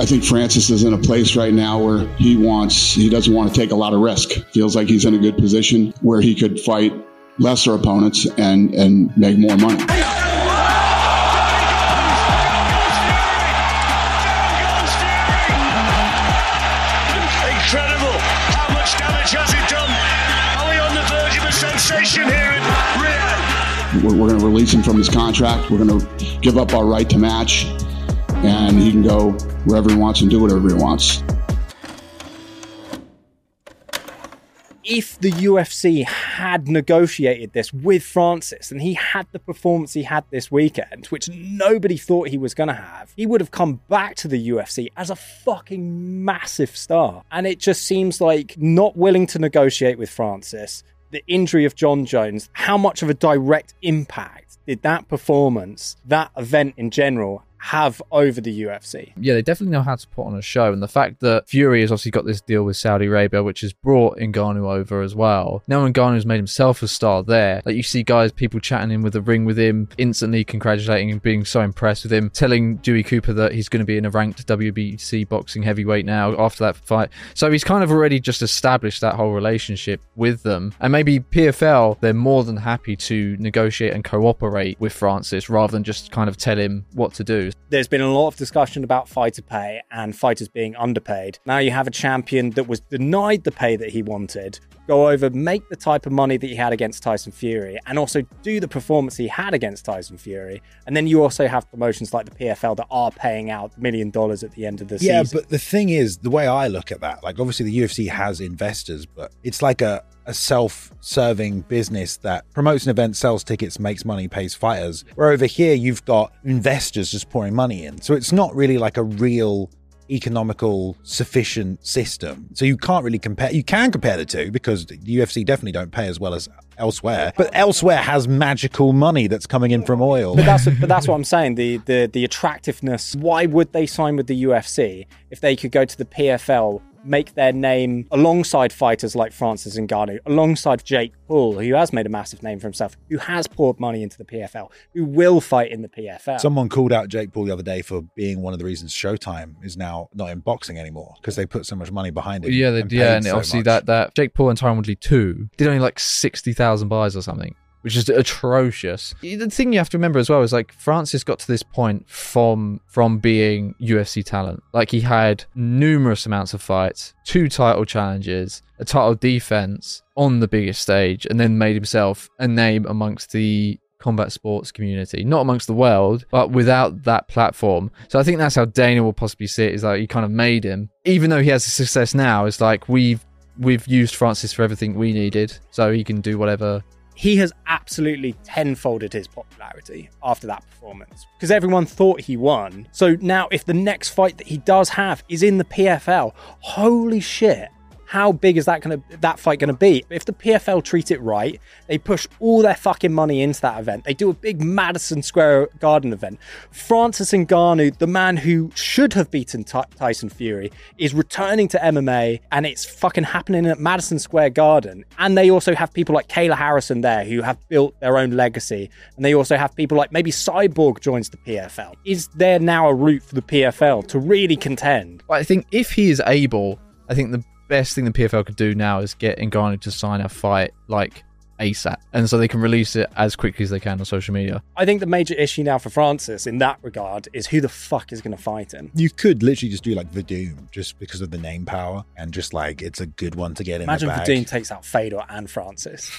I think Francis is in a place right now where he wants, he doesn't want to take a lot of risk. Feels like he's in a good position where he could fight lesser opponents and, and make more money. We're, we're going to release him from his contract. We're going to give up our right to match, and he can go wherever he wants and do whatever he wants. if the UFC had negotiated this with Francis and he had the performance he had this weekend, which nobody thought he was going to have, he would have come back to the UFC as a fucking massive star. And it just seems like not willing to negotiate with Francis, the injury of Jon Jones, how much of a direct impact did that performance, that event in general, have over the UFC. Yeah, they definitely know how to put on a show. And the fact that Fury has obviously got this deal with Saudi Arabia, which has brought Ngannou over as well. Now Ngannou's made himself a star there. Like you see guys, people chatting in with the ring with him, instantly congratulating and being so impressed with him, telling Dewey Cooper that he's going to be in a ranked WBC boxing heavyweight now after that fight. So he's kind of already just established that whole relationship with them. And maybe PFL, they're more than happy to negotiate and cooperate with Francis rather than just kind of tell him what to do. There's been a lot of discussion about fighter pay and fighters being underpaid. Now you have a champion that was denied the pay that he wanted, go over, make the type of money that he had against Tyson Fury, and also do the performance he had against Tyson Fury. And then you also have promotions like the PFL that are paying out million dollars at the end of the yeah, season. Yeah, but the thing is, the way I look at that, like obviously the UFC has investors, but it's like a, a self-serving business that promotes an event, sells tickets, makes money, pays fighters. Where over here you've got investors just pouring money in. So it's not really like a real economical sufficient system so you can't really compare you can compare the two because the ufc definitely don't pay as well as elsewhere but elsewhere has magical money that's coming in from oil But that's but that's what I'm saying. The the the attractiveness. Why would they sign with the UFC if they could go to the PFL, make their name alongside fighters like Francis Ngannou, alongside Jake Paul, who has made a massive name for himself, who has poured money into the PFL, who will fight in the PFL. Someone called out Jake Paul the other day for being one of the reasons Showtime is now not in boxing anymore because they put so much money behind it. Yeah, they, and yeah, and so obviously much. that that Jake Paul and Tyron Woodley two did only like sixty thousand buys or something, which is atrocious. The thing you have to remember as well is like Francis got to this point from from being UFC talent. Like he had numerous amounts of fights, two title challenges, a title defense on the biggest stage, and then made himself a name amongst the combat sports community, not amongst the world, but without that platform. So I think that's how Dana will possibly see it. Is like you kind of made him, even though he has a success now. It's like we've we've used Francis for everything we needed, so he can do whatever. He has absolutely tenfolded his popularity after that performance because everyone thought he won. So now, if the next fight that he does have is in the PFL, holy shit. How big is that gonna that fight gonna be? If the PFL treat it right, they push all their fucking money into that event. They do a big Madison Square Garden event. Francis Ngannou, the man who should have beaten Ty- Tyson Fury, is returning to MMA, and it's fucking happening at Madison Square Garden. And they also have people like Kayla Harrison there who have built their own legacy, and they also have people like maybe Cyborg joins the PFL. Is there now a route for the PFL to really contend? I think if he is able, I think the best thing the PFL could do now is get Ngannou to sign a fight like ASAP, and so they can release it as quickly as they can on social media. I think the major issue now for Francis in that regard is who the fuck is going to fight him. You could literally just do like Vadoom just because of the name power and just like it's a good one to get in Imagine the bag. Takes out Fedor and Francis.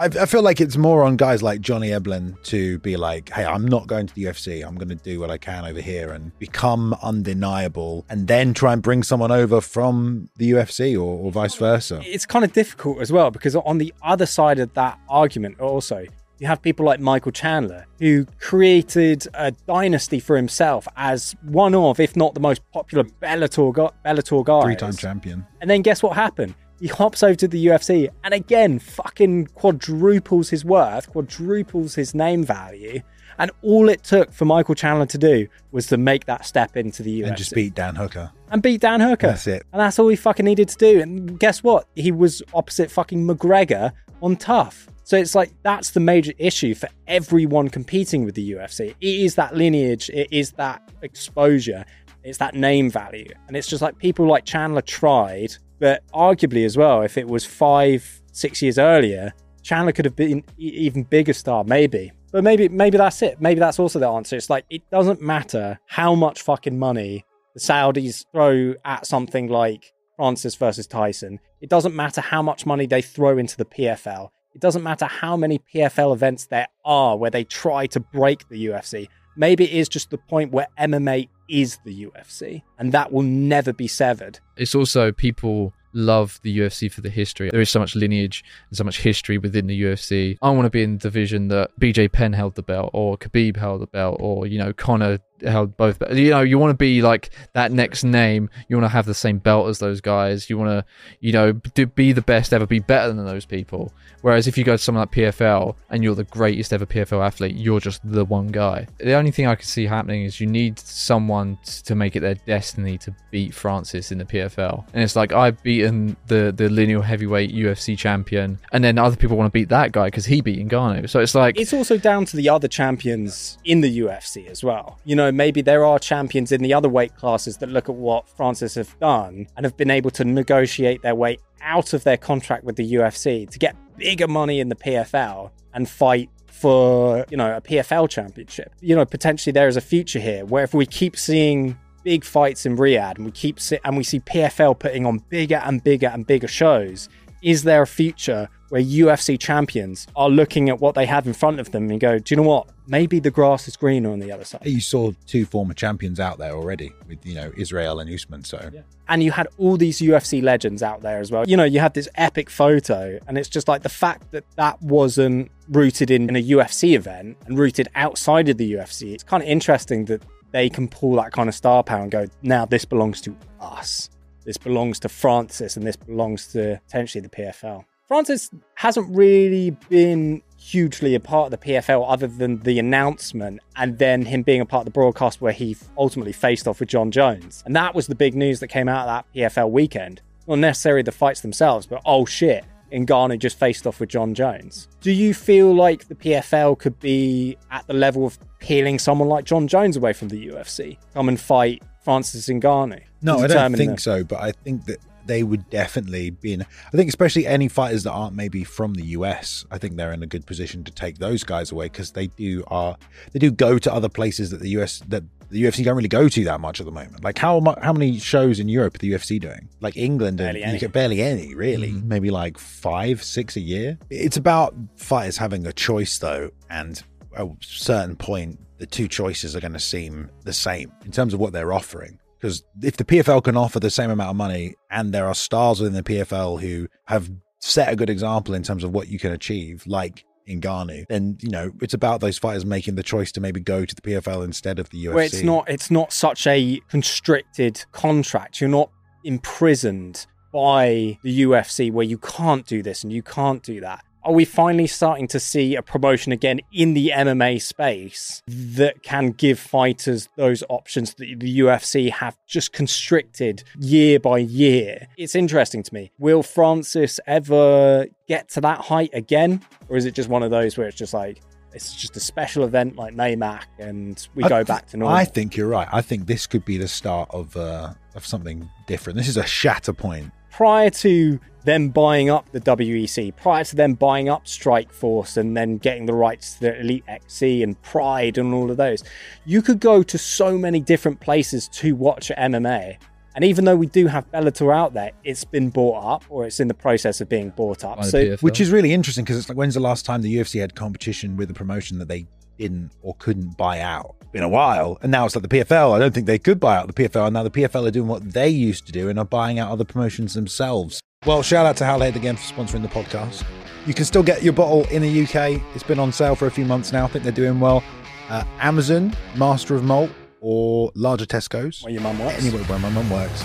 I, I feel like it's more on guys like Johnny Eblen to be like, hey, I'm not going to the UFC. I'm going to do what I can over here and become undeniable and then try and bring someone over from the UFC or, or vice versa. It's kind of difficult as well because on the other side of that argument, also, you have people like Michael Chandler who created a dynasty for himself as one of, if not the most popular Bellator, Bellator guys. Three time champion. And then guess what happened? He hops over to the UFC and again fucking quadruples his worth, quadruples his name value. And all it took for Michael Chandler to do was to make that step into the UFC And just beat Dan Hooker. and beat Dan Hooker. That's it. And that's all he fucking needed to do. And guess what? He was opposite fucking McGregor on TUF. So it's like that's the major issue for everyone competing with the UFC. It is that lineage, it is that exposure. It's that name value. And it's just like people like Chandler tried, but arguably as well, if it was five, six years earlier, Chandler could have been even bigger star, maybe. But maybe maybe that's it. Maybe that's also the answer. It's like it doesn't matter how much fucking money the Saudis throw at something like Francis versus Tyson. It doesn't matter how much money they throw into the PFL. It doesn't matter how many PFL events there are where they try to break the UFC. Maybe it is just the point where MMA is the UFC, and that will never be severed. It's also people love the UFC for the history. There is so much lineage and so much history within the UFC. I want to be in the division that BJ Penn held the belt, or Khabib held the belt, or you know Conor held both. You know, you want to be like that next name. You want to have the same belt as those guys. You want to, you know, be the best ever, be better than those people. Whereas if you go to someone like PFL and you're the greatest ever PFL athlete, you're just the one guy. The only thing I can see happening is you need someone to make it their destiny to beat Francis in the PFL. And it's like I've beaten the the lineal heavyweight UFC champion, and then other people want to beat that guy because he beat Ngannou. So it's like It's also down to the other champions in the UFC as well. You know, maybe there are champions in the other weight classes that look at what Francis have done and have been able to negotiate their way out of their contract with the UFC to get bigger money in the PFL and fight for, you know, a PFL championship. You know, potentially there is a future here where if we keep seeing big fights in Riyadh and we keep and we see PFL putting on bigger and bigger and bigger shows, is there a future where UFC champions are looking at what they have in front of them and go, do you know what? Maybe the grass is greener on the other side. You saw two former champions out there already with, you know, Israel and Usman. So And you had all these UFC legends out there as well. You know, you had this epic photo, and it's just like the fact that that wasn't rooted in, in a UFC event and rooted outside of the UFC. It's kind of interesting that they can pull that kind of star power and go, now this belongs to us. This belongs to Francis, and this belongs to potentially the PFL. Francis hasn't really been hugely a part of the PFL other than the announcement and then him being a part of the broadcast where he ultimately faced off with Jon Jones. And that was the big news that came out of that PFL weekend. Not necessarily the fights themselves, but oh shit, Ngannou just faced off with Jon Jones. Do you feel like the PFL could be at the level of peeling someone like Jon Jones away from the UFC? Come and fight Francis Ngannou? No, I don't think the- so, but I think that they would definitely be in. I think, especially any fighters that aren't maybe from the US, I think they're in a good position to take those guys away because they do are they do go to other places that the US that the UFC don't really go to that much at the moment. Like how mu- how many shows in Europe are the UFC doing? Like England and Barely any. barely any, really. Mm-hmm. Maybe like five, six a year. It's about fighters having a choice though, and at a certain point, the two choices are going to seem the same in terms of what they're offering. Because if the PFL can offer the same amount of money, and there are stars within the PFL who have set a good example in terms of what you can achieve, like Ngannou, then you know it's about those fighters making the choice to maybe go to the PFL instead of the UFC. where it's not it's not such a constricted contract. You're not imprisoned by the UFC where you can't do this and you can't do that. Are we finally starting to see a promotion again in the MMA space that can give fighters those options that the UFC have just constricted year by year? It's interesting to me. Will Francis ever get to that height again? Or is it just one of those where it's just like, it's just a special event like Maymac and we I go th- back to normal? I think you're right. I think this could be the start of uh, of something different. This is a shatter point. Prior to them buying up the WEC, prior to them buying up Strikeforce and then getting the rights to the Elite XC and Pride and all of those, you could go to so many different places to watch MMA. And even though we do have Bellator out there, it's been bought up or it's in the process of being bought up. So PFL. Which is really interesting because it's like when's the last time the UFC had competition with a promotion that they didn't or couldn't buy out? Been a while, and now it's like the PFL. I don't think they could buy out the PFL, and now the PFL are doing what they used to do and are buying out other promotions themselves. Well, shout out to Howlhead again for sponsoring the podcast. You can still get your bottle in the UK. It's been on sale for a few months now. I think they're doing well. Uh, Amazon, Master of Malt, or larger Tesco's. where your mum works. Anywhere where my mum works.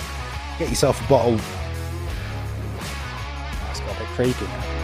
Get yourself a bottle It's got a bit creepy now.